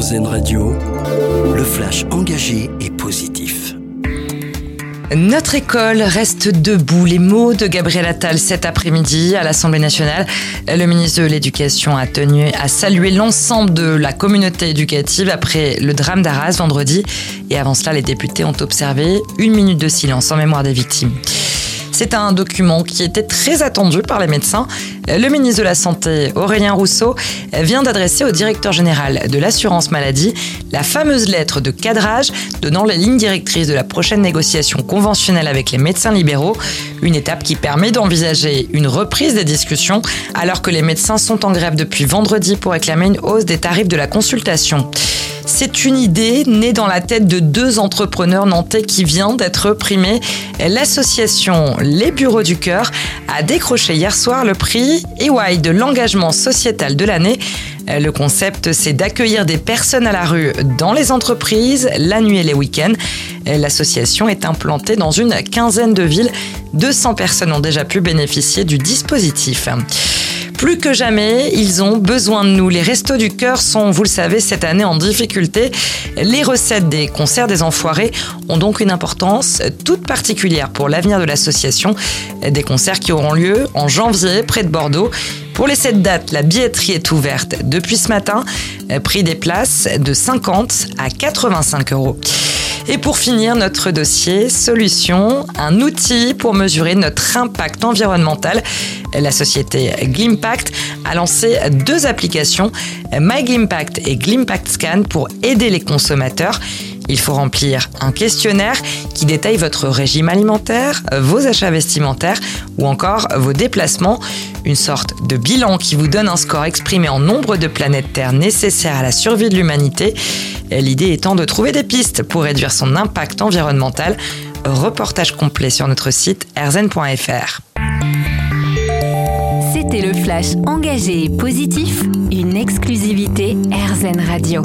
RZN Radio, le flash engagé et positif. Notre école reste debout. Les mots de Gabriel Attal cet après-midi à l'Assemblée nationale. Le ministre de l'Éducation a tenu à saluer l'ensemble de la communauté éducative après le drame d'Arras vendredi. Et avant cela, les députés ont observé une minute de silence en mémoire des victimes. C'est un document qui était très attendu par les médecins. Le ministre de la Santé, Aurélien Rousseau, vient d'adresser au directeur général de l'assurance maladie la fameuse lettre de cadrage donnant les lignes directrices de la prochaine négociation conventionnelle avec les médecins libéraux, une étape qui permet d'envisager une reprise des discussions alors que les médecins sont en grève depuis vendredi pour réclamer une hausse des tarifs de la consultation. C'est une idée née dans la tête de deux entrepreneurs nantais qui vient d'être primés. L'association Les Bureaux du Cœur a décroché hier soir le prix EY de l'engagement sociétal de l'année. Le concept, c'est d'accueillir des personnes à la rue dans les entreprises, la nuit et les week-ends. L'association est implantée dans une quinzaine de villes. 200 personnes ont déjà pu bénéficier du dispositif. Plus que jamais, ils ont besoin de nous. Les Restos du Cœur sont, vous le savez, cette année en difficulté. Les recettes des concerts des Enfoirés ont donc une importance toute particulière pour l'avenir de l'association. Des concerts qui auront lieu en janvier près de Bordeaux. Pour les sept dates, la billetterie est ouverte depuis ce matin. Prix des places de 50 à 85 euros. Et pour finir notre dossier, solution, un outil pour mesurer notre impact environnemental. La société Glimpact a lancé deux applications, MyGlimpact et Glimpact Scan, pour aider les consommateurs. Il faut remplir un questionnaire qui détaille votre régime alimentaire, vos achats vestimentaires ou encore vos déplacements. Une sorte de bilan qui vous donne un score exprimé en nombre de planètes Terre nécessaires à la survie de l'humanité. L'idée étant de trouver des pistes pour réduire son impact environnemental. Reportage complet sur notre site erzen.fr. C'était le flash engagé et positif, une exclusivité RZN Radio.